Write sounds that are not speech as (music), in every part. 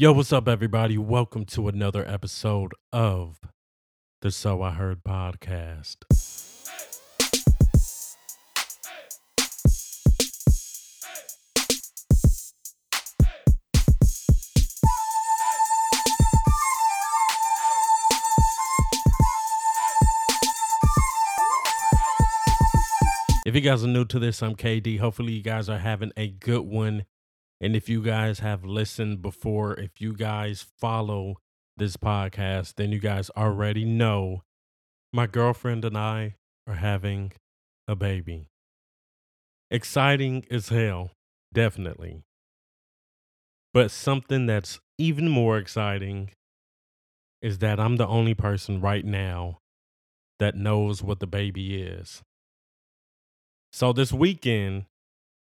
Yo, what's up, everybody? Welcome to another episode of the So I Heard podcast. If you guys are new to this, I'm KD. Hopefully, you guys are having a good one. And if you guys have listened before, if you guys follow this podcast, then you guys already know my girlfriend and I are having a baby. Exciting as hell, definitely. But something that's even more exciting is that I'm the only person right now that knows what the baby is. So this weekend,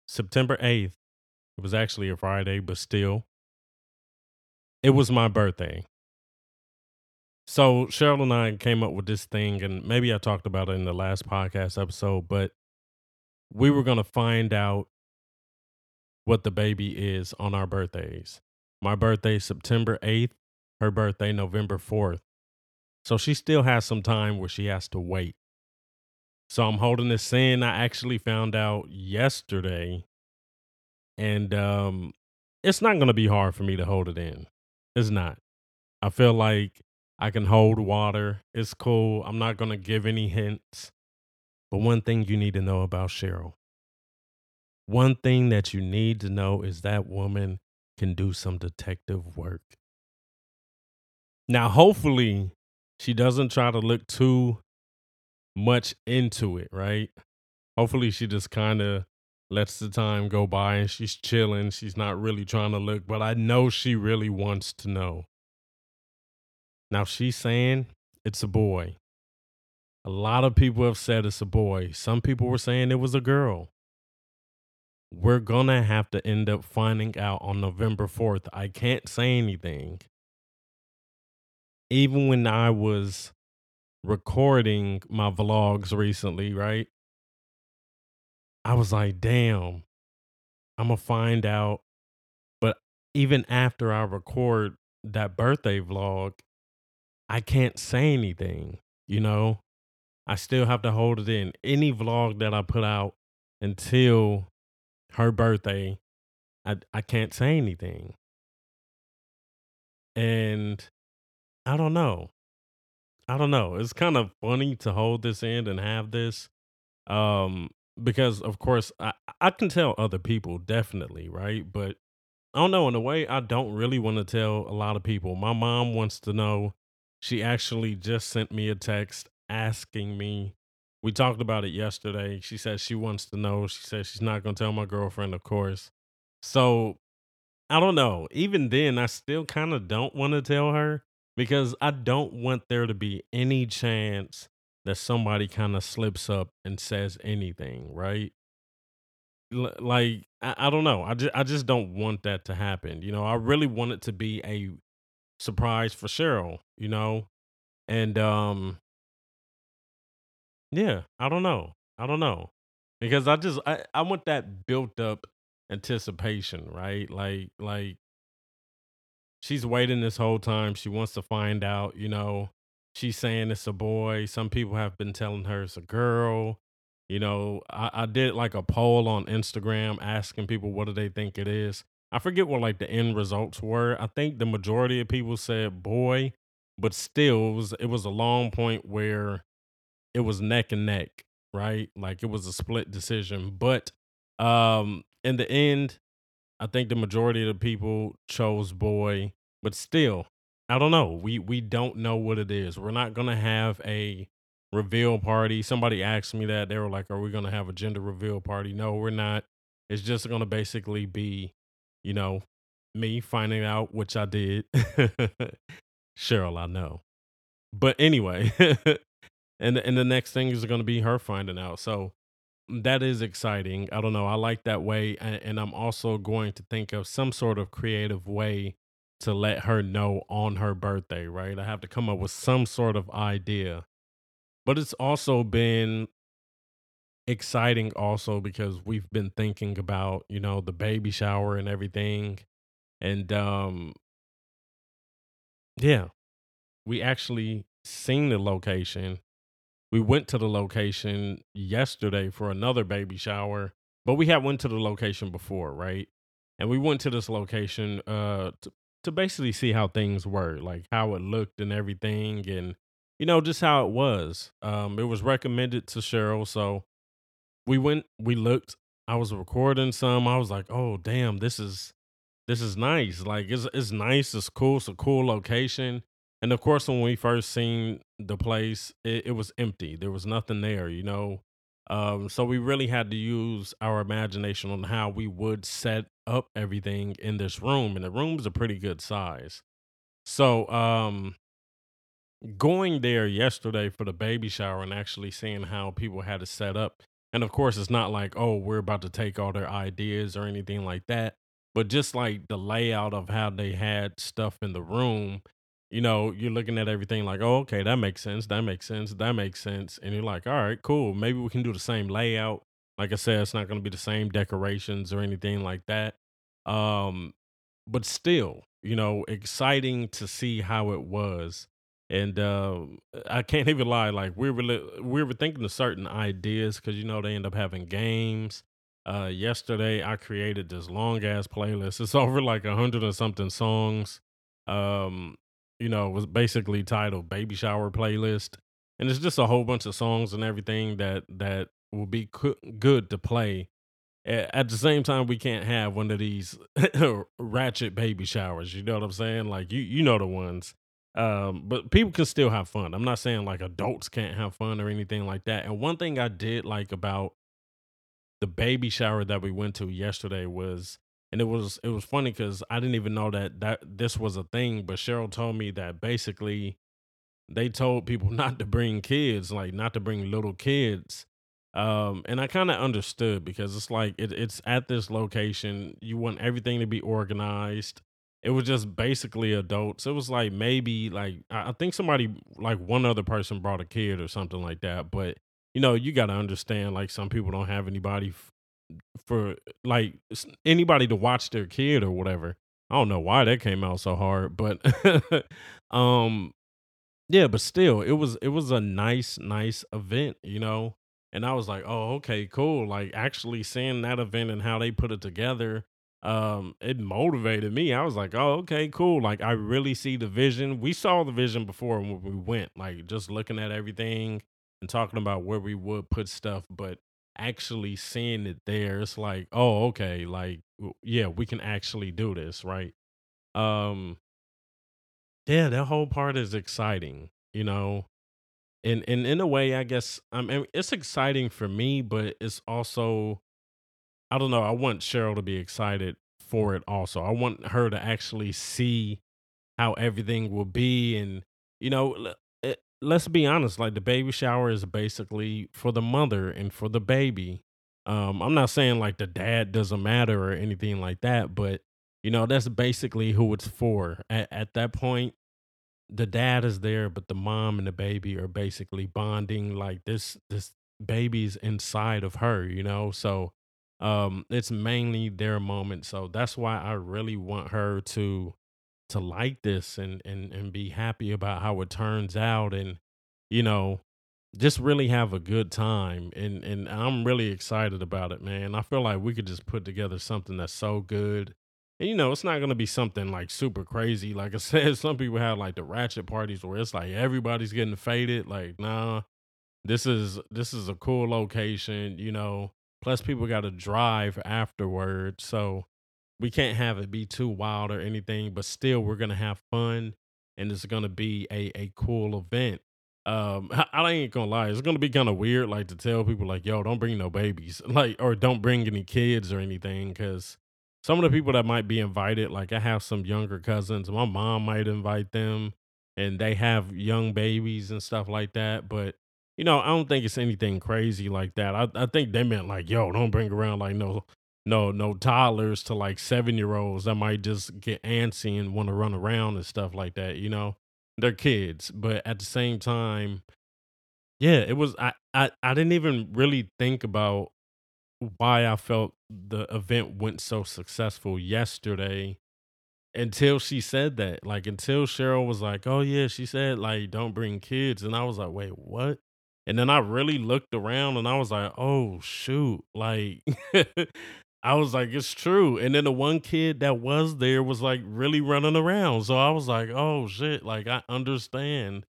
September 8th, it was actually a Friday, but still, it was my birthday. So Cheryl and I came up with this thing, and maybe I talked about it in the last podcast episode, but we were going to find out what the baby is on our birthdays. My birthday, September 8th, her birthday, November 4th. So she still has some time where she has to wait. So I'm holding this in. I actually found out yesterday and um, it's not going to be hard for me to hold it in. It's not. I feel like I can hold water. It's cool. I'm not going to give any hints. But one thing you need to know about Cheryl one thing that you need to know is that woman can do some detective work. Now, hopefully, she doesn't try to look too much into it, right? Hopefully, she just kind of lets the time go by and she's chilling. She's not really trying to look, but I know she really wants to know. Now she's saying it's a boy. A lot of people have said it's a boy. Some people were saying it was a girl. We're going to have to end up finding out on November 4th. I can't say anything. Even when I was recording my vlogs recently, right? I was like, damn, I'm gonna find out. But even after I record that birthday vlog, I can't say anything, you know? I still have to hold it in. Any vlog that I put out until her birthday, I I can't say anything. And I don't know. I don't know. It's kind of funny to hold this in and have this. Um because of course I I can tell other people definitely, right? But I don't know, in a way I don't really want to tell a lot of people. My mom wants to know. She actually just sent me a text asking me. We talked about it yesterday. She says she wants to know. She says she's not going to tell my girlfriend, of course. So, I don't know. Even then I still kind of don't want to tell her because I don't want there to be any chance that somebody kind of slips up and says anything, right? L- like I, I don't know. I just I just don't want that to happen. You know, I really want it to be a surprise for Cheryl, you know? And um yeah, I don't know. I don't know. Because I just I, I want that built up anticipation, right? Like like she's waiting this whole time. She wants to find out, you know, she's saying it's a boy. Some people have been telling her it's a girl. You know, I, I did like a poll on Instagram asking people what do they think it is. I forget what like the end results were. I think the majority of people said boy, but still it was it was a long point where it was neck and neck, right? Like it was a split decision. But um in the end, I think the majority of the people chose boy, but still, I don't know. We we don't know what it is. We're not gonna have a reveal party. Somebody asked me that. They were like, Are we gonna have a gender reveal party? No, we're not. It's just gonna basically be, you know, me finding out, which I did. (laughs) Cheryl, I know. But anyway, (laughs) and and the next thing is gonna be her finding out. So that is exciting. I don't know. I like that way. And, and I'm also going to think of some sort of creative way to let her know on her birthday, right? I have to come up with some sort of idea. But it's also been exciting also because we've been thinking about, you know, the baby shower and everything. And um Yeah, we actually seen the location. We went to the location yesterday for another baby shower, but we had went to the location before, right? And we went to this location uh to, basically see how things were, like how it looked and everything and you know just how it was. Um it was recommended to Cheryl, so we went, we looked, I was recording some. I was like, "Oh, damn, this is this is nice. Like it's it's nice. It's cool. It's a cool location. And of course, when we first seen the place, it, it was empty. There was nothing there, you know. Um, so we really had to use our imagination on how we would set up everything in this room. And the room's a pretty good size. So um going there yesterday for the baby shower and actually seeing how people had it set up. And of course, it's not like, oh, we're about to take all their ideas or anything like that. But just like the layout of how they had stuff in the room, you know, you're looking at everything like, oh, okay, that makes sense. That makes sense. That makes sense. And you're like, all right, cool. Maybe we can do the same layout. Like I said, it's not going to be the same decorations or anything like that. Um, but still, you know, exciting to see how it was and um, I can't even lie, like we were li- we were thinking of certain ideas because you know they end up having games. Uh, yesterday I created this long ass playlist. It's (laughs) over like a hundred or something songs. Um, you know, was basically titled "Baby Shower Playlist," and it's just a whole bunch of songs and everything that that will be co- good to play. At the same time, we can't have one of these (laughs) ratchet baby showers. You know what I'm saying? Like you, you know the ones um, but people can still have fun. I'm not saying like adults can't have fun or anything like that. And one thing I did like about the baby shower that we went to yesterday was and it was it was funny because I didn't even know that that this was a thing, but Cheryl told me that basically they told people (laughs) not to bring kids, like not to bring little kids. Um, and I kind of understood because it's like it, it's at this location. You want everything to be organized it was just basically adults. It was like maybe like I think somebody like one other person brought a kid or something like that. But you know, you got to understand like some people don't have anybody for like anybody to watch their kid or whatever. I don't know why that came out so hard, but (laughs) um yeah, but still, it was it was a nice, nice event, you know. And I was like, oh, okay, cool. Like actually seeing that event and how they put it together, um, it motivated me. I was like, oh, okay, cool. Like I really see the vision. We saw the vision before when we went, like just looking at everything and talking about where we would put stuff, but actually seeing it there, it's like, oh, okay, like yeah, we can actually do this, right? Um, yeah, that whole part is exciting, you know and and in a way, I guess I mean it's exciting for me, but it's also I don't know. I want Cheryl to be excited for it. Also, I want her to actually see how everything will be, and you know, let's be honest. Like the baby shower is basically for the mother and for the baby. Um, I'm not saying like the dad doesn't matter or anything like that, but you know that's basically who it's for. At, at that point, the dad is there, but the mom and the baby are basically bonding. Like this, this baby's inside of her, you know. So, um, it's mainly their moment. So that's why I really want her to to like this and and and be happy about how it turns out, and you know, just really have a good time. And and I'm really excited about it, man. I feel like we could just put together something that's so good and you know, it's not gonna be something like super crazy. Like I (laughs) said, some people have like the ratchet parties where it's like everybody's getting faded. Like, nah, this is this is a cool location, you know. Plus people gotta drive afterwards. So we can't have it be too wild or anything, but still we're gonna have fun and it's gonna be a a cool event. Um, I, I ain't gonna lie, it's gonna be kind of weird, like to tell people like, yo, don't bring no babies, (laughs) like, or don't bring any kids or anything, because some of the people that might be invited, like I have some younger cousins, my mom might invite them, and they have young babies and stuff like that. But you know, I don't think it's anything crazy like that. I, I think they meant like, yo, don't bring around like no no no toddlers to like seven year olds that might just get antsy and want to run around and stuff like that, you know. They're kids, but at the same time, yeah, it was I, I I didn't even really think about why I felt the event went so successful yesterday until she said that. Like until Cheryl was like, "Oh yeah," she said like, "Don't bring kids," and I was like, "Wait, what?" And then I really looked around and I was like, "Oh shoot!" Like (laughs) I was like, "It's true." And then the one kid that was there was like really running around, so I was like, "Oh shit!" Like I understand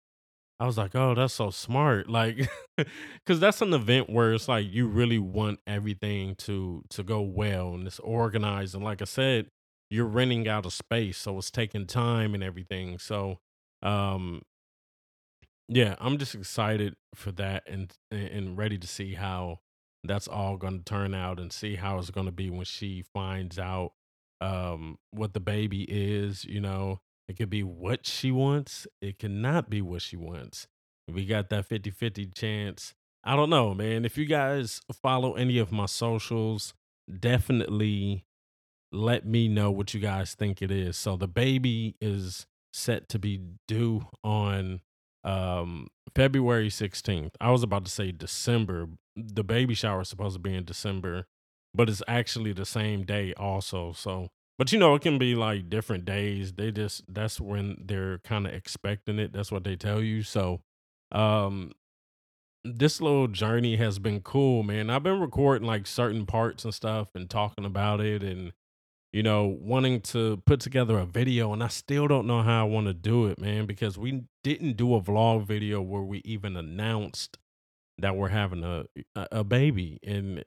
I was like, "Oh, that's so smart." Like, (laughs) because that's an event where it's like you really want everything to to go well and it's organized. And like I said, you're renting out a space, so it's taking time and everything. So, um, yeah, I'm just excited for that and and ready to see how that's all going to turn out and see how it's going to be when she finds out um what the baby is, you know. It could be what she wants, it cannot be what she wants. We got that fifty-fifty chance. I don't know, man. If you guys follow any of my socials, definitely let me know what you guys think it is. So the baby is set to be due on um February 16th. I was about to say December. The baby shower is supposed to be in December, but it's actually the same day also. So but you know, it can be like different days. They just that's when they're kind of expecting it. That's what they tell you. So um this little journey has been cool, man. I've been recording like certain parts and stuff and talking about it and you know, wanting to put together a video, and I still don't know how I want to do it, man, because we didn't do a vlog video where we even announced that we're having a a, baby, and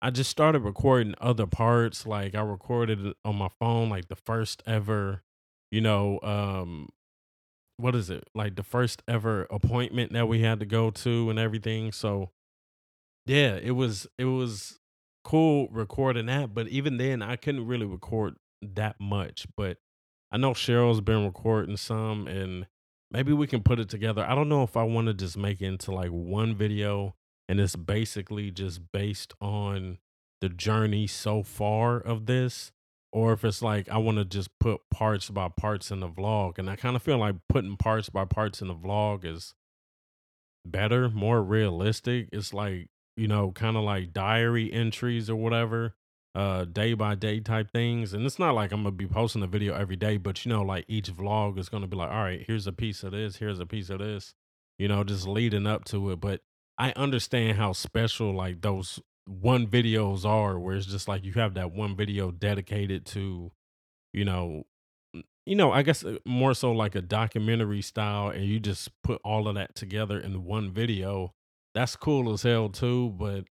I just started recording other parts. Like I recorded on my phone, like the first ever, you know, um, what is it? Like the first ever appointment that we had to go to and everything. So yeah, it was it was cool recording that, but even then I couldn't really record that much. But I know Cheryl's been recording some and maybe we can put it together. I don't know if I want to just make it into like one video and it's basically just based on the journey so far of this or if it's like I want to just put parts by parts in the vlog and I kind of feel like putting parts by parts in the vlog is better, more realistic. It's like, you know, kind of like diary entries or whatever, uh, day by day type things. And it's not like I'm gonna be posting a video every day, but you know, like each vlog is gonna be like, all right, here's a piece of this, here's a piece of this, you know, just leading up to it. But I understand how special like those one videos are, where it's just like you have that one video dedicated to, you know, you know, I guess uh, more so like a documentary style, and you just put all of that together in one video. That's cool as hell too, but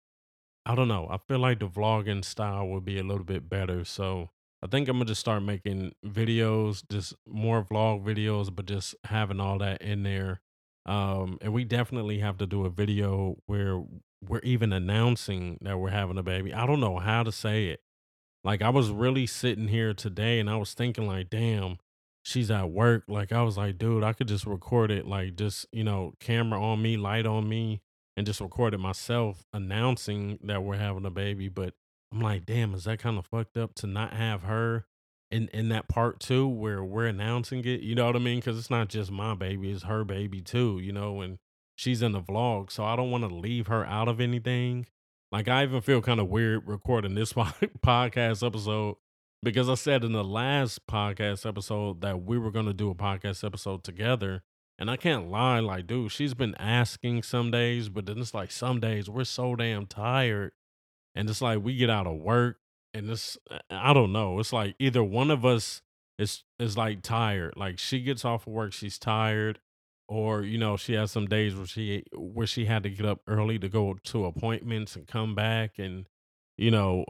I don't know. I feel like the vlogging style would be a little bit better. So I think I'm gonna just start making videos, just more vlog videos, but just having all that in there. Um, and we definitely have to do a video where we're even announcing that we're having a baby. I don't know how to say it like I was really sitting here today and I was thinking like, damn, she's at work. Like I was like, dude, I could just record it like just, you know, camera on me, light on me, and just recorded myself announcing that we're having a baby. But I'm like, damn, is that kind of fucked up to not have her in in that part too where we're announcing it? You know what I mean? Because it's not just my baby, it's her baby too, you know, and she's in the vlog. So I don't want to leave her out of anything. Like I even feel kind of weird recording this (laughs) podcast episode because I said in the last podcast episode that we were going to do a podcast episode together. And I can't lie, like, dude, she's been asking some days, but then it's like some days we're so damn tired. And it's like we get out of work and it's, I don't know. It's like either one of us is, is like tired. Like she gets off of work, she's tired or you know she has some days where she where she had to get up early to go to appointments and come back and you know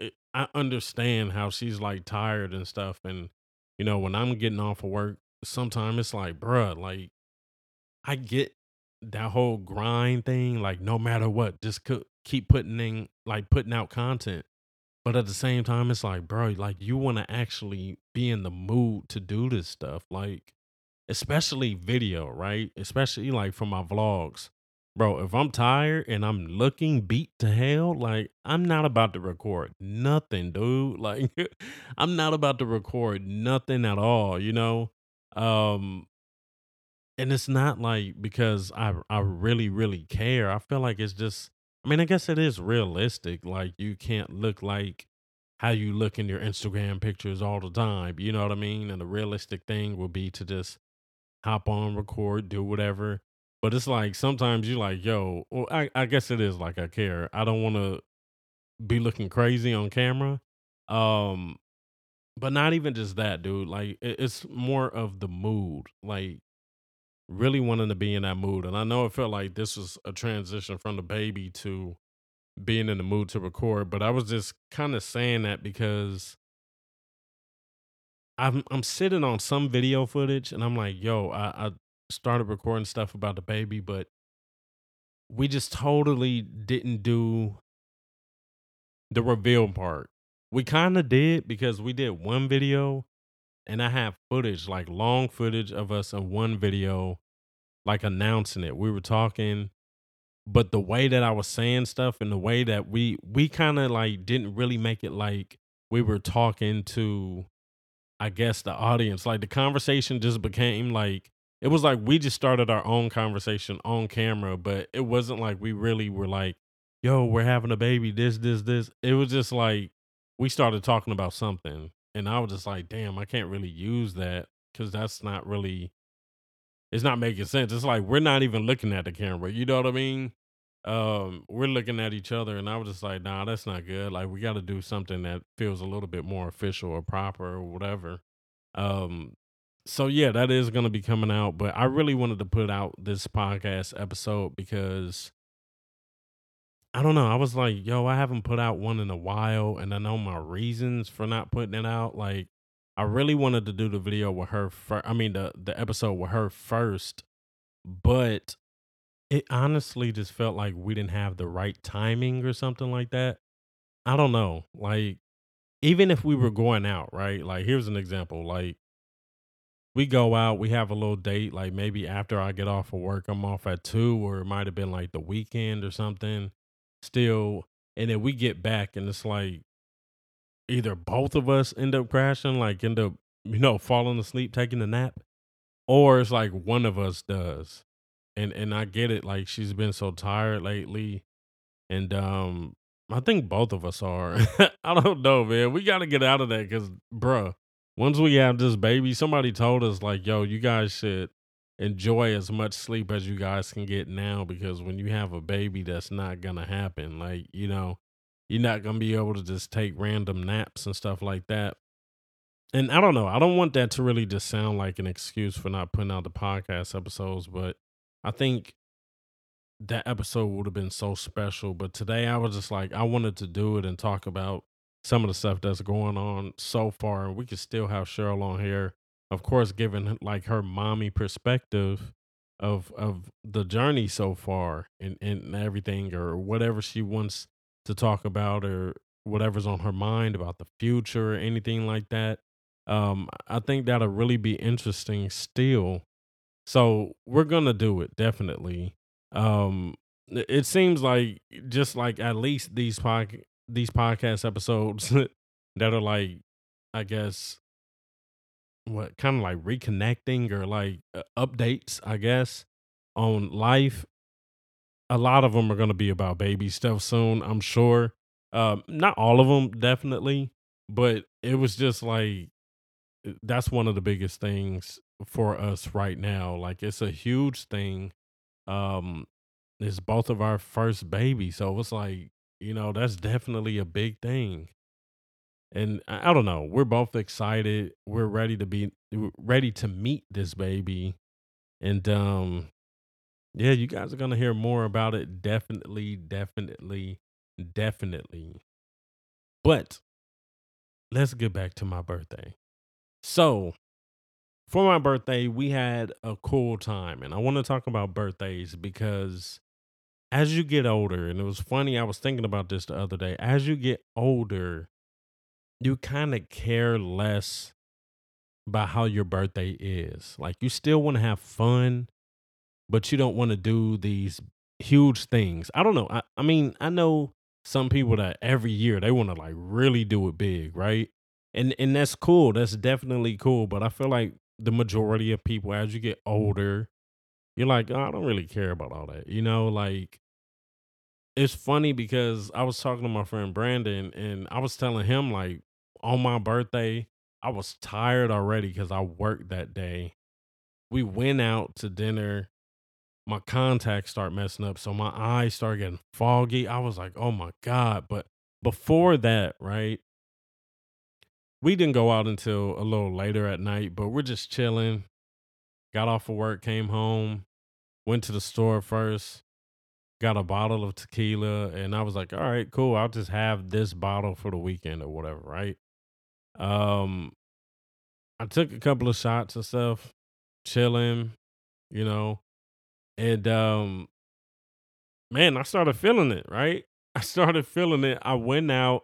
(laughs) i understand how she's like tired and stuff and you know when i'm getting off of work sometimes it's like bruh like i get that whole grind thing like no matter what just keep putting in like putting out content but at the same time it's like bro like you want to actually be in the mood to do this stuff like especially video, right? Especially like for my vlogs. Bro, if I'm tired and I'm looking beat to hell, like I'm not about to record nothing, dude. (laughs) Like I'm not about to record nothing at all, you know? Um and it's not like because I I really really care. I feel like it's just I mean, I guess it is realistic. Like you can't look like how you look in your Instagram pictures all the time. You know what I mean? And the realistic thing would be to just hop on, record, do whatever. But it's like sometimes you're like, yo, well, I, I guess it is like I care. I don't want to be looking crazy on camera. Um, but not even just that, dude. Like it, it's more of the mood. Like really wanting to be in that mood. And I know it felt like this was a transition from the baby to being in the mood to record, but I was just kind of saying that because I'm I'm sitting on some video footage and I'm like, yo, I, I started recording stuff about the baby, but we just totally didn't do the reveal part. We kind of did because we did one video and I have footage, like long footage of us in one video, like announcing it. We were talking, but the way that I was saying stuff and the way that we we kind of like didn't really make it like we were talking to I guess the audience. Like the conversation just became like it was like we just started our own conversation on camera, but it wasn't like we really were like, yo, we're having a baby, this, this, this. It was just like we started talking about something. And I was just like, damn, I can't really use that because that's not really it's not making sense. It's like we're not even looking at the camera. You know what I mean? Um, we're looking at each other, and I was just like, nah, that's not good. Like we got to do something that feels a little bit more official or proper or whatever. Um, so yeah, that is going to be coming out. But I really wanted to put out this podcast episode because I don't know. I was like, yo, I haven't put out one in a while, and I know my reasons for not putting it out. Like, I really wanted to do the video with her first. I mean, the the episode with her first, but it honestly just felt like we didn't have the right timing or something like that. I don't know. Like, even if we were going out, right? Like, here's an example. Like, we go out, we have a little date. Like, maybe after I get off of work, I'm off at two, or it might have been like the weekend or something still, and then we get back and it's like either both of us end up crashing, like end up, you know, falling asleep, taking a nap, or it's like one of us does. And and I get it, like she's been so tired lately. And um I think both of us are. (laughs) I don't know, man. We gotta get out of that because, bruh, once we have this baby, somebody told us like, yo, you guys should enjoy as much sleep as you guys can get now because when you have a baby that's not gonna happen. Like you know you're not gonna be able to just take random naps and stuff like that. And i don't know i don't want that to really just sound like an excuse for not putting out the podcast episodes but i think that episode would have been so special. But today i was just like i wanted to do it and talk about some of the stuff that's going on so far. And we could still have cheryl on here of course, given like her mommy perspective of of the journey so far and, and everything or whatever she wants to talk about or whatever's on her mind about the future or anything like that. Um, I think that'll really be interesting still. So we're gonna do it definitely. Um, it seems like just like at least these pod these podcast episodes (laughs) that are like, I guess what kind of like reconnecting or like uh, updates, I guess, on life. A lot of them are going to be about baby stuff soon, I'm sure. Um, not all of them, definitely, but it was just like uh, that's one of the biggest things for us right now. Like it's a huge thing. Um, it's both of our first baby, so it's like you know that's definitely a big thing and I don't know. We're both excited. We're ready to be ready to meet this baby, and um, yeah, you guys are gonna hear more about it. Definitely, definitely, definitely. But let's get back to my birthday. So, for my birthday, we had a cool time, and I want to talk about birthdays because as you get older, and it was funny. I was thinking about this the other day. As you get older you kind of care less about how your birthday is. Like you still want to have fun, but you don't want to do these huge things. I don't know. I, I mean, I know some people that every year they want to like really do it big, right? And and that's cool. That's definitely cool. But I feel like the majority of people, as you get older, you're like, oh, I don't really care about all that. You know, like it's funny because I was talking to my friend Brandon and I was telling him like on my birthday, I was tired already because I worked that day. We went out to dinner. My contacts start messing up. So my eyes start getting foggy. I was like, oh my God. But before that, right? We didn't go out until a little later at night, but we're just chilling. Got off of work, came home, went to the store first got a bottle of tequila and I was like, all right, cool. I'll just have this bottle for the weekend or whatever, right? Um I took a couple of shots and stuff, chilling, you know, and um man, I started feeling it, right? (laughs) I started feeling it. I went out,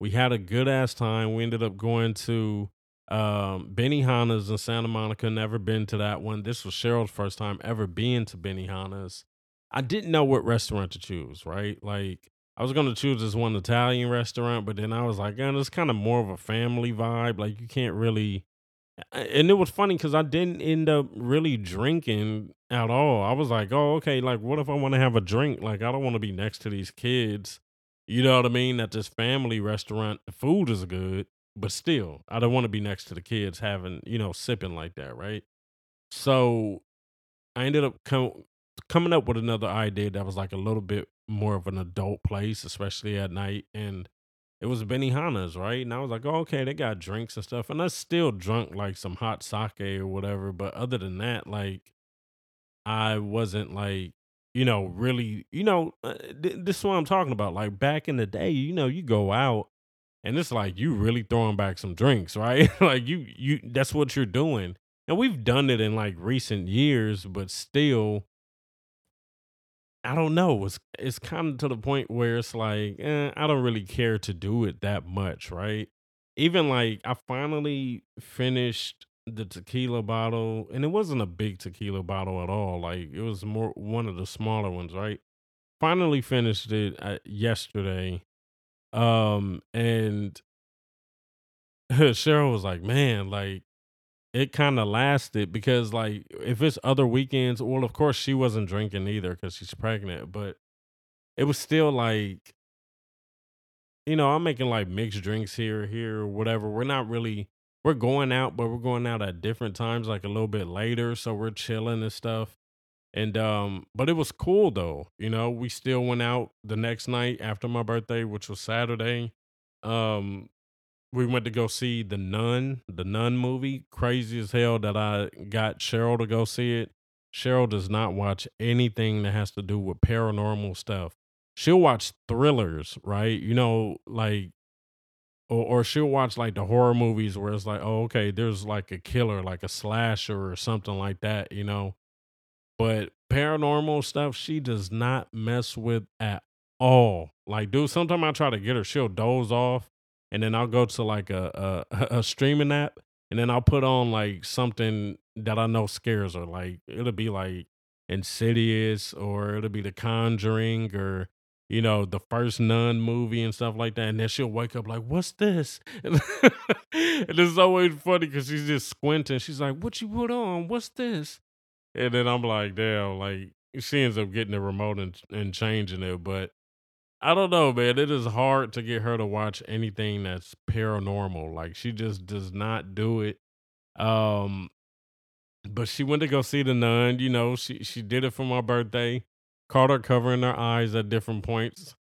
we had a good ass time. We ended up going to um Benihana's in Santa Monica. Never been to that one. This was Cheryl's first time ever being to Benihana's I didn't know what restaurant to choose, right? Like I was gonna choose this one Italian restaurant, but then I was like, yeah, it's kind of more of a family vibe. Like you can't really and it was funny because I didn't end up really drinking at all. I was like, oh, okay, like what if I want to have a drink? Like I don't want to be next to these kids. You know what I mean? At this family restaurant, the food is good, but still, I don't want to be next to the kids having, you know, sipping like that, right? So I ended up com- coming up with another idea that was like a little bit more of an adult place, especially at night. And it was Benihana's, right? And I was like, oh, okay, they got drinks and stuff. And I still drunk like some hot sake or whatever. But other than that, like, I wasn't like, you know, really, you know, uh, th- this is what I'm talking about. Like back in the day, you know, you go out and it's like you really throwing back some drinks, right? (laughs) like you, you, that's what you're doing. And we've done it in like recent years, but still, I don't know. It's it's kind of to the point where it's like, eh, I don't really care to do it that much, right? Even like I finally finished the tequila bottle, and it wasn't a big tequila bottle at all. Like it was more one of the smaller ones, right? Finally finished it uh, yesterday, um, and (laughs) Cheryl was like, "Man, like it kind of lasted because like if it's other weekends, well, of course she wasn't drinking either because she's pregnant, but it was still like, you know, I'm making like mixed drinks here, here, or whatever. We're not really we're going out, but we're going out at different times, like a little bit later, so we're chilling and stuff. And um, but it was cool though, you know. We still went out the next night after my birthday, which was Saturday. Um, we went to go see the Nun, the Nun movie. Crazy as hell that I got Cheryl to go see it. Cheryl does not watch anything that has to do with paranormal stuff. She'll watch thrillers, right? You know, like or, or she'll watch like the horror movies where it's like, oh, okay, there's like a killer, like a slasher or something like that, you know. But paranormal stuff, she does not mess with at all. Like, dude, sometimes I try to get her, she'll doze off and then I'll go to like a, a (laughs) a streaming app, and then I'll put on like something that I know scares her. Like it'll be like Insidious, or it'll be The Conjuring, or you know the first Nun movie and stuff like that. And then she'll wake up like, "What's this?" (laughs) and it's always funny because she's just squinting. She's like, "What you put on? What's this?" And then I'm like, "Damn!" Like she ends up getting the remote and, and changing it, but I don't know, man. It is hard to get her to watch anything that's paranormal. Like she just does not do it. Um, but she went to go see the nun. You know, she she did it for my birthday. Caught her covering her eyes at different points,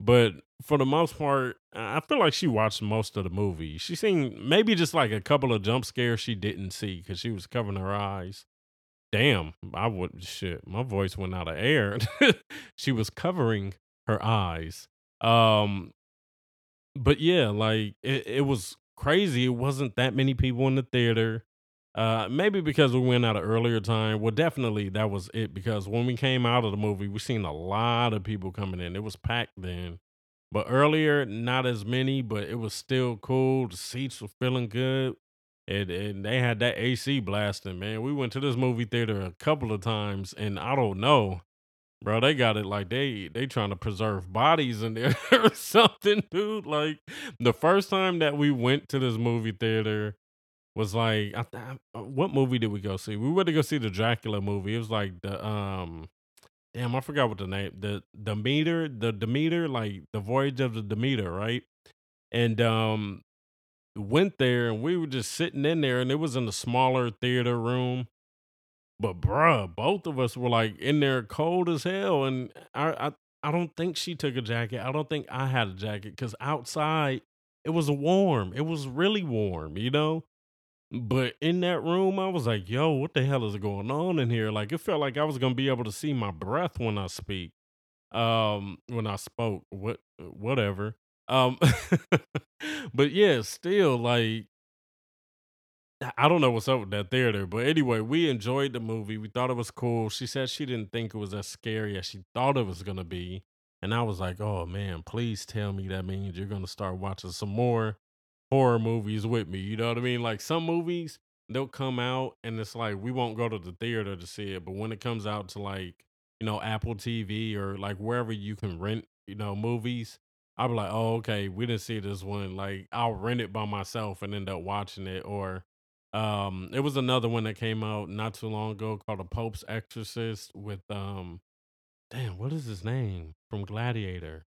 but for the most part, I feel like she watched most of the movie. She seen maybe just like a couple of jump scares she didn't see because she was covering her eyes. Damn, I would shit. My voice went out of air. (laughs) she was covering her eyes. Um, but yeah, like it, it was crazy. It wasn't that many people in the theater. Uh, maybe because we went at an earlier time. Well, definitely that was it because when we came out of the movie, we seen a lot of people coming in. It was packed then. But earlier, not as many, but it was still cool. The seats were feeling good. And, and they had that AC blasting, man. We went to this movie theater a couple of times, and I don't know. Bro, they got it like they they trying to preserve bodies in there (laughs) or something, dude. Like the first time that we went to this movie theater was like, I, uh, what movie did we go see? We went to go see the Dracula movie. It was like the um damn, I forgot what the name the Demeter, the Demeter, like the voyage of the Demeter, right? And um went there and we were just sitting in there and it was in a smaller theater room. But bruh, both of us were like in there cold as hell. And I I, I don't think she took a jacket. I don't think I had a jacket because outside it was warm. It was really warm, you know? But in that room, I was like, yo, what the hell is going on in here? Like it felt like I was gonna be able to see my breath when I speak. Um, when I spoke, what whatever. Um (laughs) but yeah, still like I don't know what's up with that theater, but anyway, we enjoyed the movie. We thought it was cool. She said she didn't think it was as scary as she thought it was gonna be. And I was like, oh man, please tell me that means you're gonna start watching some more horror movies with me. You know what I mean? Like some movies, they'll come out and it's like we won't go to the theater to see it. But when it comes out to like, you know, Apple TV or like wherever you can rent, you know, movies, I'll be like, oh, okay, we didn't see this one. Like I'll rent it by myself and end up watching it. Or um it was another one that came out not too long ago called The Pope's Exorcist with um damn, what is his name? From Gladiator.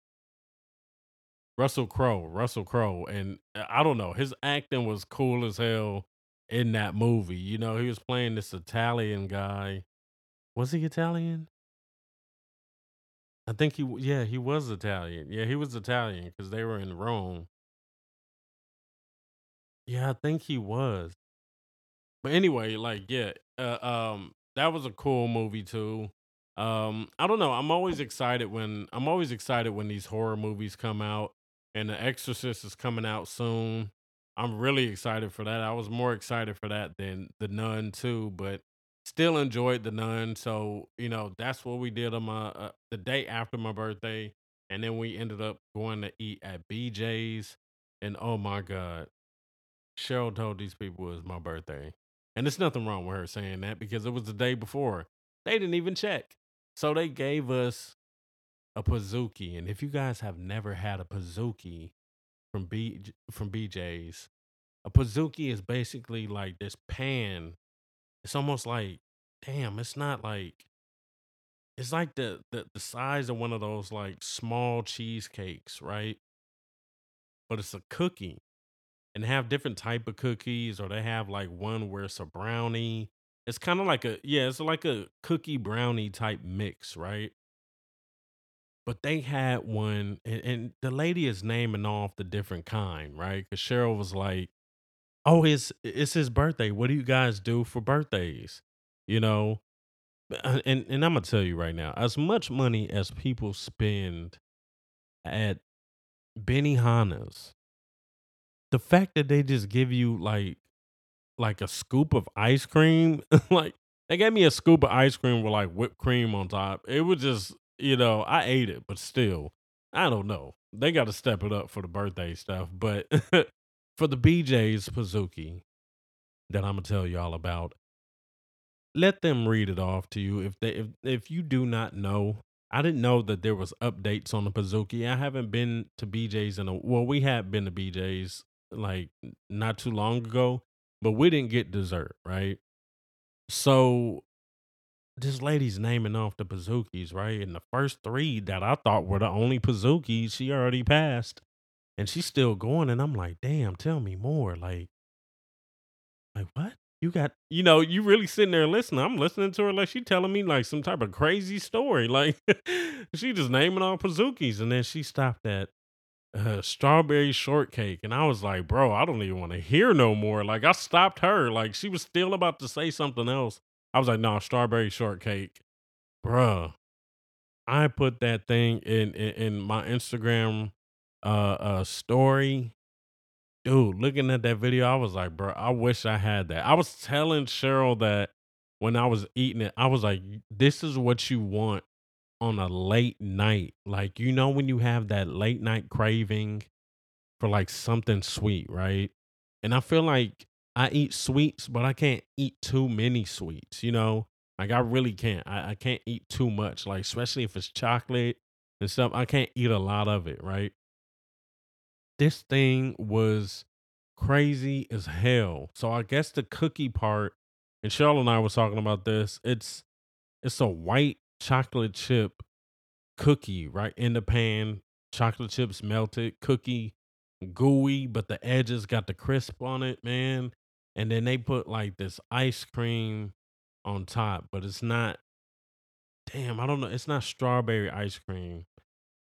Russell Crowe, Russell Crowe, and uh, I don't know, his acting was cool as hell in that movie. You know, he was playing this Italian guy. Was he Italian? I think he, yeah, he was Italian. Yeah, he was Italian because they were in Rome. Yeah, I think he was. But anyway, like yeah, uh, um, that was a cool movie too. Um, I don't know. I'm always excited when I'm always excited when these horror movies come out, and The Exorcist is coming out soon. I'm really excited for that. I was more excited for that than The Nun too, but still enjoyed The Nun. So you know, that's what we did on my uh, the day after my birthday, and then we ended up going to eat at BJ's, and oh my god. Cheryl told these people it was my birthday. And there's nothing wrong with her saying that because it was the day before. They didn't even check. So they gave us a Pizookie. And if you guys have never had a Pizookie from B from BJ's, a Pizookie is basically like this pan. It's almost like, damn, it's not like it's like the the, the size of one of those like small cheesecakes, right? But it's a cookie and have different type of cookies or they have like one where it's a brownie. It's kind of like a yeah it's like a cookie brownie type mix right? But they had one and, and the lady is naming off the different kind right? Because cheryl was like oh it's it's his birthday. What do you guys do for birthdays? You know? Uh, and and i'm gonna tell you right now as much money as people spend at benihana's the fact that they just give you like like a scoop of ice cream. (laughs) like they gave me a scoop of ice cream with like whipped cream on top. It was just, you know, I ate it, but still, I don't know. They got to step it up for the birthday stuff. But (laughs) for the BJ's Pizookie that I'm gonna tell y'all about, let them read it off to you. If they if if you do not know, I didn't know that there was updates on the Pizookie. I haven't been to BJ's in a well, we had been to BJ's like not too long ago, but we didn't get dessert, right? So this lady's naming off the Pizookies, right? And the first three that I thought were the only Pizookies, she already passed. And she's still going. And I'm like, damn, tell me more. Like, like what? You got, you know, you really sitting there listening. I'm listening to her like she telling me like some type of crazy story. (laughs) Like she just naming off Pizookies. And then she stopped at uh, strawberry shortcake. And I was like, bro, I don't even want to hear no more. Like, I stopped her. Like, she was still about to say something else. I was like, no, strawberry shortcake. Bruh. I put that thing in in, in my Instagram uh uh story. Dude, looking at that video, I was like, bro, I wish I had that. I was telling Cheryl that when I was eating it, I was like, this is what you want on a late night. Like, you know, when you have that late night craving for like something sweet, right? And I feel like I eat sweets, but I can't eat too many sweets, you know? Like I really can't. I, I can't eat too much, like especially if it's chocolate and stuff. I can't eat a lot of it, right? This thing was crazy as hell. So I guess the cookie part, and Cheryl and I was talking about this. It's it's a white chocolate chip cookie right in the pan. Chocolate chips melted, cookie gooey, but the edges got the crisp on it, man. And then they put like this ice cream on top, but it's not damn, I don't know. It's not strawberry ice cream.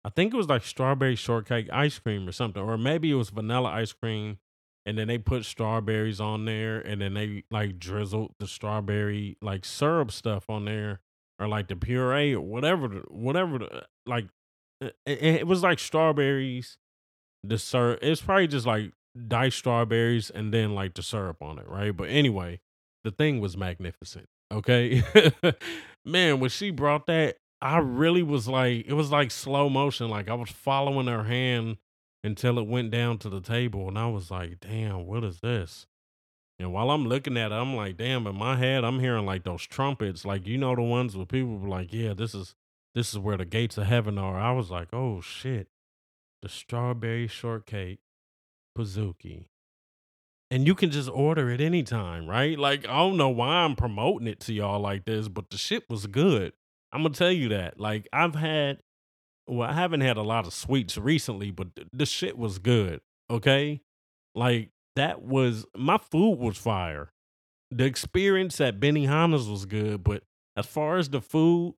I think it was like strawberry shortcake ice cream or something, or maybe it was vanilla ice cream, and then they put strawberries on there, and then they like drizzled the strawberry like syrup stuff on there, or like the puree or whatever, whatever. Like uh, it, it was like strawberries, the syrup. It's probably just like diced strawberries and then like the syrup on it, right? But anyway, the thing was magnificent. Okay, (laughs) man, when she brought that, I really was like, it was like slow motion. Like I was following her hand until it went down to the table, and I was like, damn, what is this? And while I'm looking at it, I'm like, damn, in my head, I'm hearing like those trumpets, like you know the ones where people were like, yeah, this is this is where the gates of heaven are. I was like, oh shit, the strawberry shortcake Pizookie. And you can just order it anytime, right? Like, I don't know why I'm promoting it to y'all like this, but the shit was good. I'm gonna tell you that. Like, I've had, well, I haven't had a lot of sweets recently, but th- the shit was good. Okay, like that was my food was fire. The experience at Benihana's was good, but as far as the food,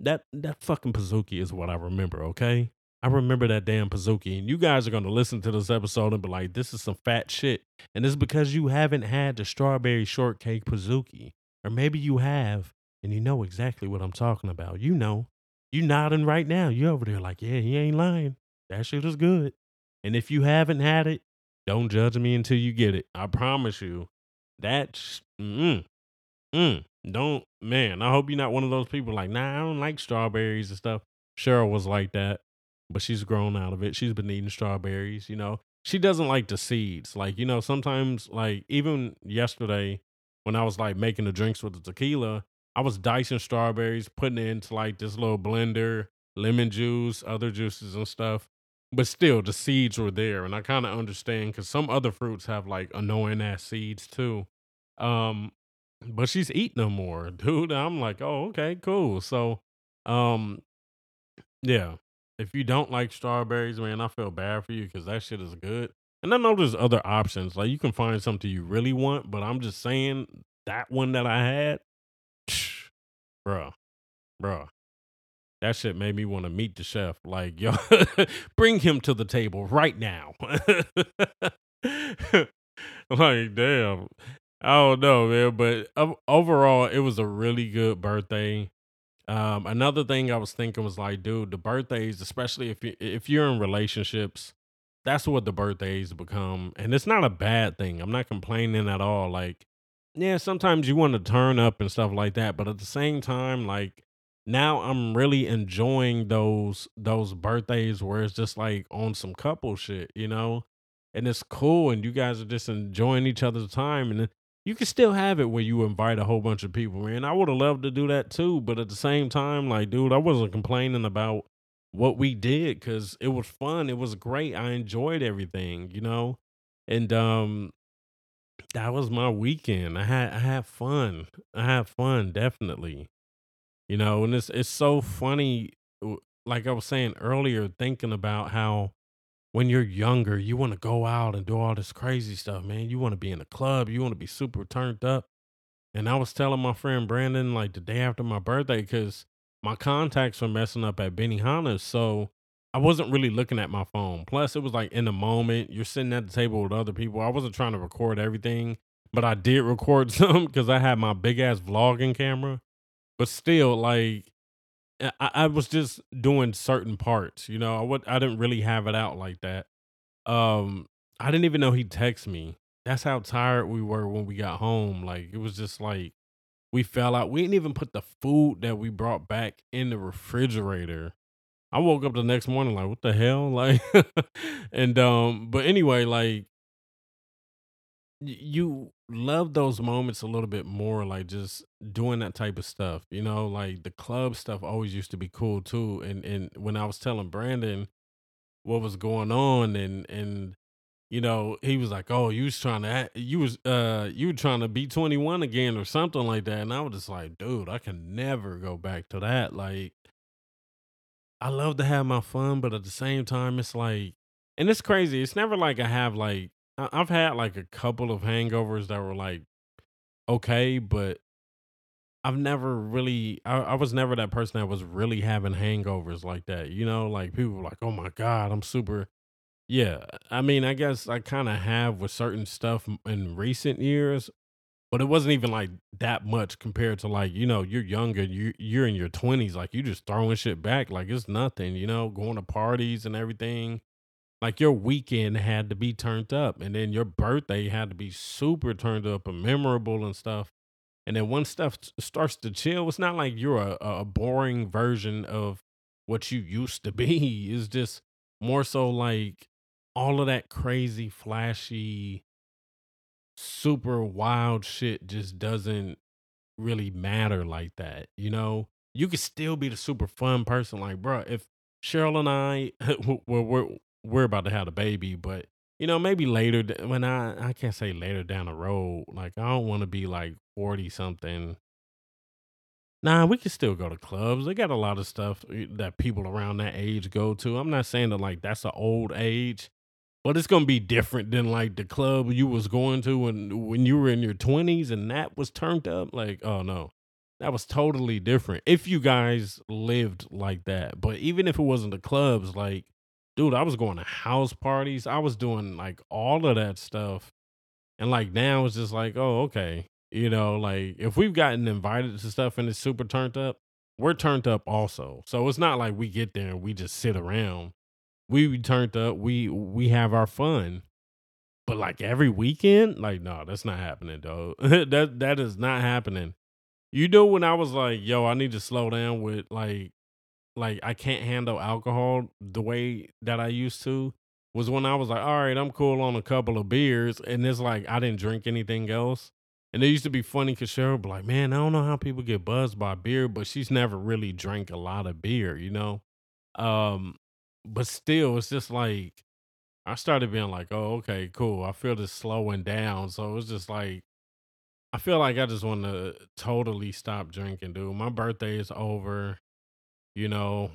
that that fucking Pizookie is what I remember. Okay, I remember that damn Pizookie. And you guys are to listen to this episode and be like, this is some fat shit. And it's because you haven't had the strawberry shortcake Pizookie. Or maybe you have and you know exactly what I'm talking about. You know. You nodding right now. You over there like, yeah, he ain't lying. That shit is good. And if you haven't had it, don't judge me until you get it. I promise you. That's mm, mm, don't man. I hope you're not one of those people like, nah, I don't like strawberries and stuff. Cheryl was like that but she's grown out of it. She's been eating strawberries, you know. She doesn't like the seeds. Like, you know, sometimes like even yesterday when I was like making the drinks with the tequila, I was dicing strawberries, putting it into like this little blender, lemon juice, other juices and stuff. But still, the seeds were there, and I kind of understand because some other fruits have like annoying ass seeds too. Um, but she's eating them more, (laughs) dude. I'm like, oh, okay, cool. So, um, yeah, if you don't like strawberries, man, I feel bad for you because that shit is good. And I know there's other options. Like you can find something you really want, but I'm just saying that one that I had, (sighs) bro, bro, that shit made me want to meet the chef. Like, yo, (laughs) bring him to the table right now. (laughs) like, damn. I don't know, man. But overall, it was a really good birthday. Um, another thing I was thinking was like, dude, the birthdays, especially if you if you're in relationships, that's what the birthdays become, and it's not a bad thing. I'm not complaining at all. Like, yeah, sometimes you want to turn up and stuff like that, but at the same time, like now I'm really enjoying those those birthdays where it's just like on some couple shit, you know, and it's cool, and you guys are just enjoying each other's time, and you can still have it where you invite a whole bunch of people, man. I would have loved to do that too, but at the same time, like, dude, I wasn't complaining about what we did because it was fun. It was great. I enjoyed everything, you know, and um, that was my weekend. I had I had fun. I had fun, definitely. You know, and it's it's so funny. Like I was saying earlier, thinking about how when you're younger, you want to go out and do all this crazy stuff, man. You want to be in a club, you want to be super turned up. And I was telling my friend Brandon like the day after my birthday because my contacts were messing up at Benihana's. So I wasn't really looking at my phone. Plus, it was like in the moment, you're sitting at the table with other people. I wasn't trying to record everything, but I did record (laughs) some because I had my big ass vlogging camera. But still, like, I, I was just doing certain parts, you know. I would I didn't really have it out like that. Um, I didn't even know he'd text me. That's how tired we were when we got home. Like it was just like we fell out. We didn't even put the food that we brought back in the refrigerator. I woke up the next morning like, what the hell? (laughs) Like and um, but anyway, like you love those moments a little bit more, like just doing that type of stuff. You know, like the club stuff always used to be cool too. And and when I was telling Brandon what was going on and and you know, he was like, "Oh, you was trying to, act, you was, uh, you were trying to be 21 again or something like that." And I was just like, "Dude, I can never go back to that." Like, I love to have my fun, but at the same time, it's like, and it's crazy. It's never like I have like, I've had like a couple of hangovers that were like okay, but I've never really, I, I was never that person that was really having hangovers like that. You know, like people were like, "Oh my god, I'm super." Yeah, I mean, I guess I kind of have with certain stuff in recent years, but it wasn't even like that much compared to like, you know, you're younger, you you're in your 20s, like you just throwing shit back like it's nothing, you know, going to parties and everything. Like your weekend had to be turned up and then your birthday had to be super turned up and memorable and stuff. And then once stuff s- starts to chill, it's not like you're a, a boring version of what you used to (laughs) be. It's just more so like all of that crazy, flashy, super wild shit just doesn't really matter like that. You know, you could still be the super fun person. Like, bro, if Cheryl and I, (laughs) we're, we're, we're about to have a baby, but you know, maybe later when I, I can't say later down the road, like I don't want to be like 40 something Nah, we can still go to clubs. They got a lot of stuff eh, that people around that age go to. I'm not saying that like that's an old age, but it's gonna be different than like the club you was going to when when you were in your 20s and that was turned up. Like, oh no. That was totally different. If you guys lived like that. But even if it wasn't the clubs, like, dude, I was going to house parties. I was doing like all of that stuff and like now it's just like, oh, okay. You know, like if we've gotten invited to stuff and it's super turned up, we're turned up also. So it's not like we get there and we just sit around. We turned up, we we have our fun. But like every weekend, like no, that's not happening, though. (laughs) that that is not happening. You know when I was like, yo, I need to slow down with like like I can't handle alcohol the way that I used to was when I was like, all right, I'm cool on a couple of beers, and it's like I didn't drink anything else. And it used to be funny because Cheryl be like, man, I don't know how people get buzzed by beer, but she's never really drank a lot of beer, you know. Um, but still, it's just like I started being like, oh, okay, cool. I feel this slowing down, so it's just like I feel like I just want to totally stop drinking, dude. My birthday is over you know,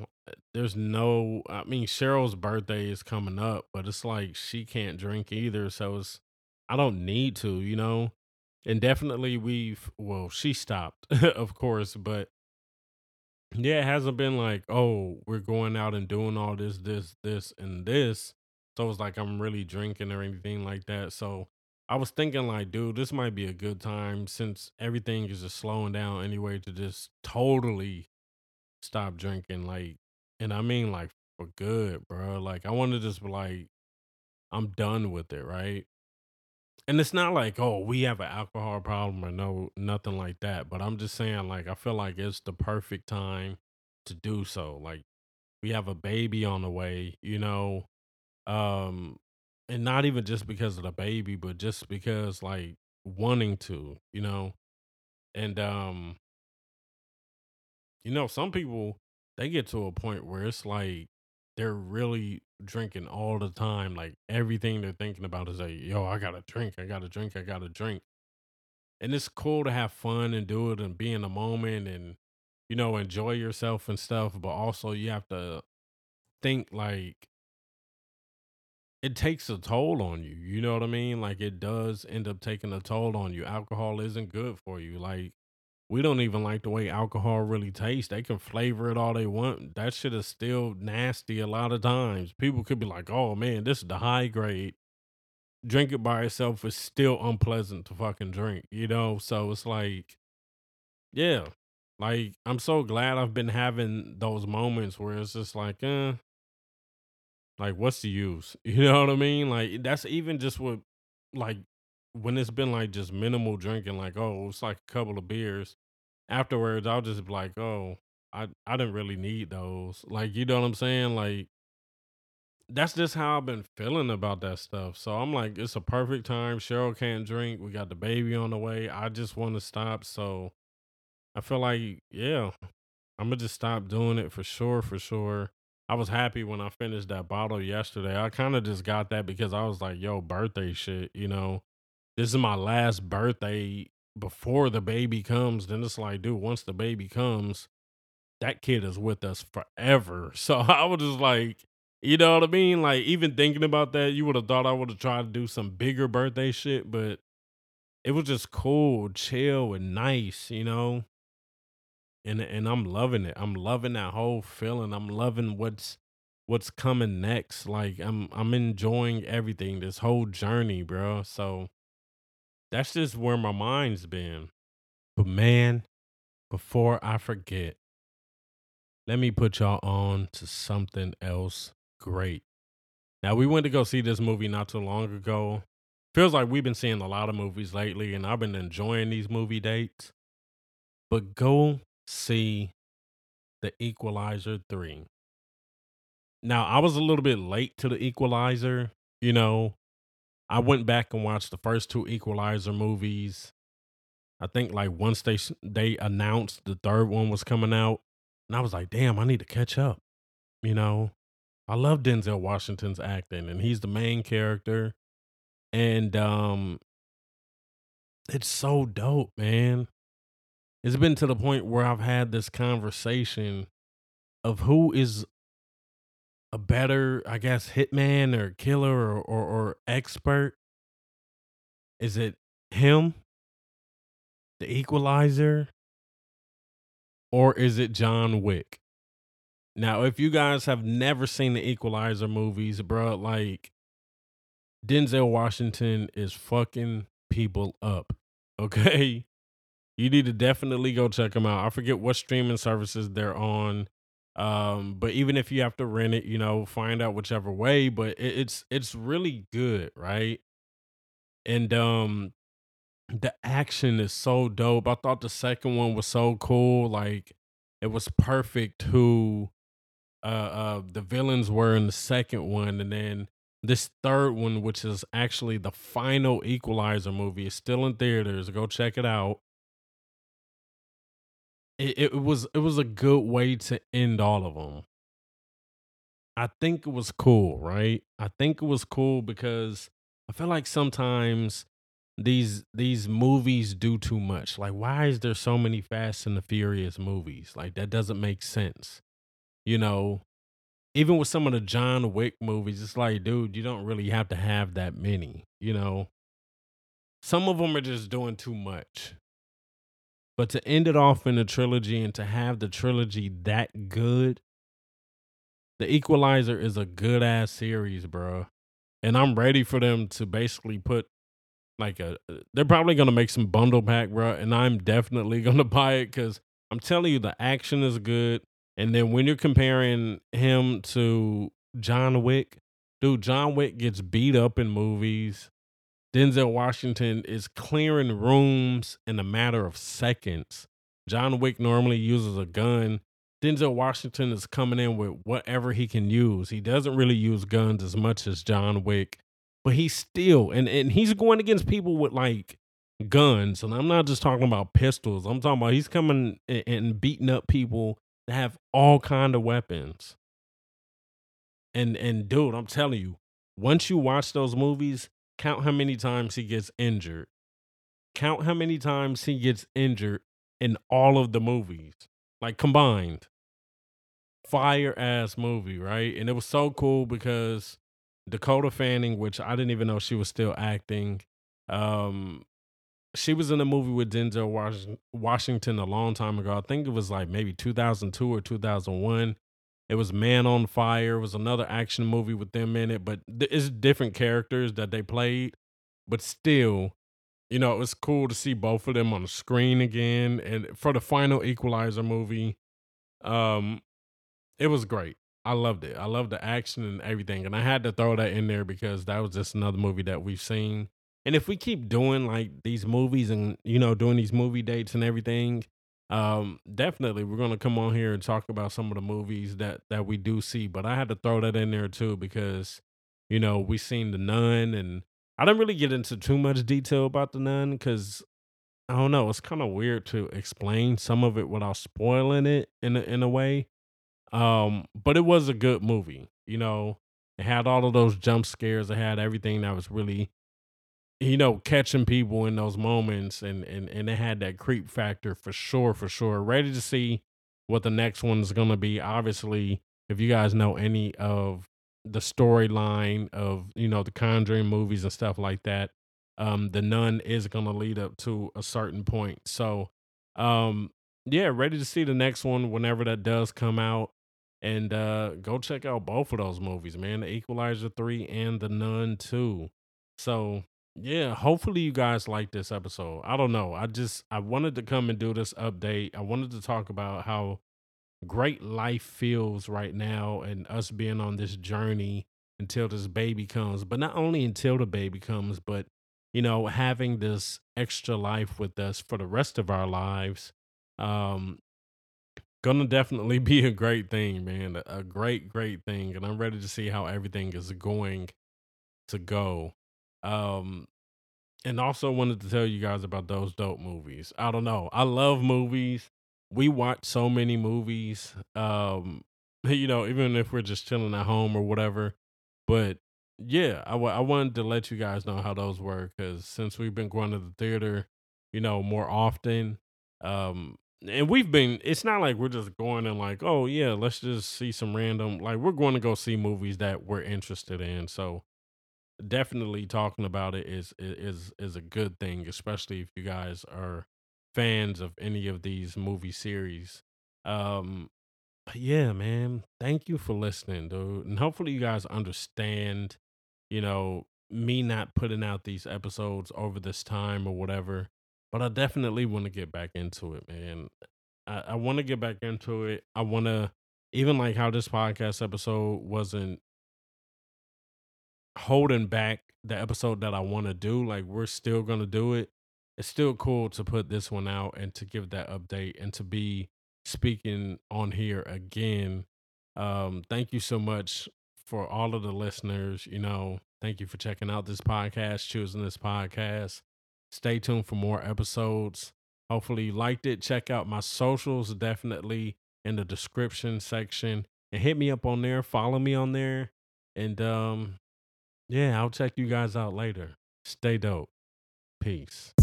there's no I mean, Cheryl's birthday is coming up, but it's like she can't drink either, so it's I don't need to, you know? And definitely we've well, she stopped, (laughs) of course, but yeah, it hasn't been like, oh, we're going out and doing all this, this, this, and this. So it's like I'm really drinking or anything like that. So I was thinking like, dude, this might be a good time since everything is just slowing down anyway to just totally stop drinking, like, and I mean like for good, bro. Like I want to just be like, I'm done with it, right? And it's not like, oh, we have an alcohol problem or no, nothing like that. But I'm just saying, like, I feel like it's the perfect time to do so. Like, we have a baby on the way, you know, um, and not even just because of the baby, but just because like wanting to, you know, and um, You know, some people they get to a point where it's like they're really drinking all the time. Like everything they're thinking about is like, yo, I gotta drink, I gotta drink, I gotta drink. And it's cool to have fun and do it and be in the moment and, you know, enjoy yourself and stuff. But also you have to think like it takes a toll on you. You know what I mean? Like it does end up taking a toll on you. Alcohol isn't good for you. Like we don't even like the way alcohol really tastes. They can flavor it all they want. That shit is still nasty a lot of times. People could be like, oh man, this is the high grade. Drink it by itself is still unpleasant to fucking drink, you know? So it's like, yeah. Like, I'm so glad I've been having those moments where it's just like, eh, like, what's the use? (laughs) You know what I mean? Like, that's even just what, like, when it's been like just minimal drinking, like, oh, it's like a couple of beers afterwards I'll just be like, "Oh, I I didn't really need those." Like, you know what I'm saying? Like, that's just how I've been feeling about that stuff. So I'm like, it's a perfect time. Cheryl can't drink. We got the baby on the way. I just want to stop. So I feel like, yeah, I'm gonna just stop doing it for sure, for sure. I was happy when I finished that bottle yesterday. I kind of just got that because I was like, yo, birthday shit, you know. This is my last birthday before the baby comes. Then it's like, dude, once the baby comes, that kid is with us forever. (laughs) So I was just like, you know what I mean? Like, even thinking about that, you would have thought I would have tried to do some bigger birthday shit, but it was just cool, chill, and nice, you know? and and I'm loving it. I'm loving that whole feeling. I'm loving what's what's coming next. Like I'm I'm enjoying everything, this whole journey, bro. So that's just where my mind's been. But man, before I forget, let me put y'all on to something else great. Now we went to go see this movie not too long ago. Feels like we've been seeing a lot of movies lately, and I've been enjoying these movie dates. But go see The Equalizer 3. Now, I was a little bit late to The Equalizer. You know, I went back and watched the first two Equalizer movies. I think like once they they announced the third one was coming out, and I was like, "Damn, I need to catch up." You know, I love Denzel Washington's acting, and he's the main character, and um, it's so dope, man it's been to the point where I've had this conversation of who is a better, I guess, hitman or killer or, or, or expert. Is it him, the equalizer, or is it John Wick? Now, if you guys have never seen the Equalizer movies, bro, like Denzel Washington is fucking people up. (laughs) Okay you need to definitely go check them out. I forget what streaming services they're on. Um, but even if you have to rent it, you know, find out whichever way. But it, it's it's really good, right? And um, the action is so dope. I thought the second one was so cool. Like it was perfect who uh uh the villains were in the second one, and then this third one, which is actually the final Equalizer movie, is still in theaters. Go check it out it, it was it was a good way to end all of them. I think it was cool, right? I think it was cool because I feel like sometimes these these movies do too much. Like, why is there so many Fast and the Furious movies? Like, that doesn't make sense. You know, even with some of the John Wick movies, it's like, dude, you don't really have to have that many. You know, some of them are just doing too much. But to end it off in a trilogy and to have the trilogy that good, The Equalizer is a good ass series, bro. And I'm ready for them to basically put like a. Uh, they're probably gonna make some bundle pack, bro. And I'm definitely (laughs) gonna buy it because I'm telling you, the action is good. And then when you're comparing him to John Wick, dude, John Wick gets beat up in movies. Denzel Washington is clearing rooms in a matter of seconds. John Wick normally uses a gun. Denzel Washington is coming in with whatever he can use. He doesn't really use guns as much as John Wick, but he's still and and he's going against people with like guns. And I'm not just talking about pistols. I'm talking about he's coming and beating up people that have all kind of weapons. And and dude, I'm telling you, once you watch those movies, count how many times he gets injured. Count how many times he gets injured in all of the movies, like combined. Fire ass movie, right? And it was so cool because Dakota Fanning, which I didn't even know she was still acting, um, she was in a movie with Denzel Washington a long time ago. I think it was like maybe 2002 or 2001. It was Man on Fire. It was another action movie with them in it, but it's different characters that they played. But still, you know, it was cool to see both of them on the screen again. And for the final Equalizer movie, um, it was great. I loved it. I loved the action and everything. And I had to throw that in there because that was just another movie that we've seen. And if we keep doing like these movies and, you know, doing these movie dates and everything, um, definitely, we're gonna come on here and talk about some of the movies that that we do see. But I had to throw that in there too because you know we seen the Nun, and I didn't really get into too much detail about the Nun because I don't know. It's kind of weird to explain some of it without spoiling it in a, in a way. Um, but it was a good movie. You know, it had all of those jump scares. It had everything that was really, you know, catching people in those moments, and and and it had that creep factor for sure, for sure. Ready to see what the next one's gonna be. Obviously, if you guys know any of the storyline of you know the Conjuring movies and stuff like that, um, the Nun is gonna lead up to a certain point. So, um, yeah, ready to see the next one whenever that does come out. And uh go check out both of those movies, man. The Equalizer 3 and The Nun 2. So yeah, hopefully you guys like this episode. I don't know. I just I wanted to come and do this update. I wanted to talk about how great life feels right now and us being on this journey until this baby comes. But not only until the baby comes, but you know, having this extra life with us for the rest of our lives. Um, gonna definitely (laughs) be a great thing, man. A, great, great thing. And I'm ready to see how everything is going to go. Um, and also wanted to tell you guys about those dope movies. I don't know. I love movies. We watch so many movies. Um, (laughs) you know, even if we're just chilling at home or whatever. But yeah, I, w- I wanted to let you guys know how those work because since we've been going to the theater, you know, more often, um, and we've been, it's not like we're just going and like, oh yeah, let's just see some random, like we're going to go see movies that we're interested in. So definitely talking about it is is is a good thing, especially if you guys are fans of any of these movie series. Um, but yeah, man, thank you for listening, dude, and hopefully you guys understand, you know, me not putting out these episodes over this time or whatever. But I definitely want to get back into it, man. I, I want to get back into it. I want to, even like how this podcast episode wasn't holding back the episode that I want to do. Like we're still gonna do it. It's still cool to put this one out and to give that update and to be speaking on here again. Um, thank you so much for all of the listeners. You know, thank you for checking out this podcast, choosing this podcast. Stay tuned for more episodes. Hopefully, you liked it. Check out my socials definitely in the description section and hit me up on there. Follow me on there. And um, yeah, I'll check you guys out later. Stay dope. Peace.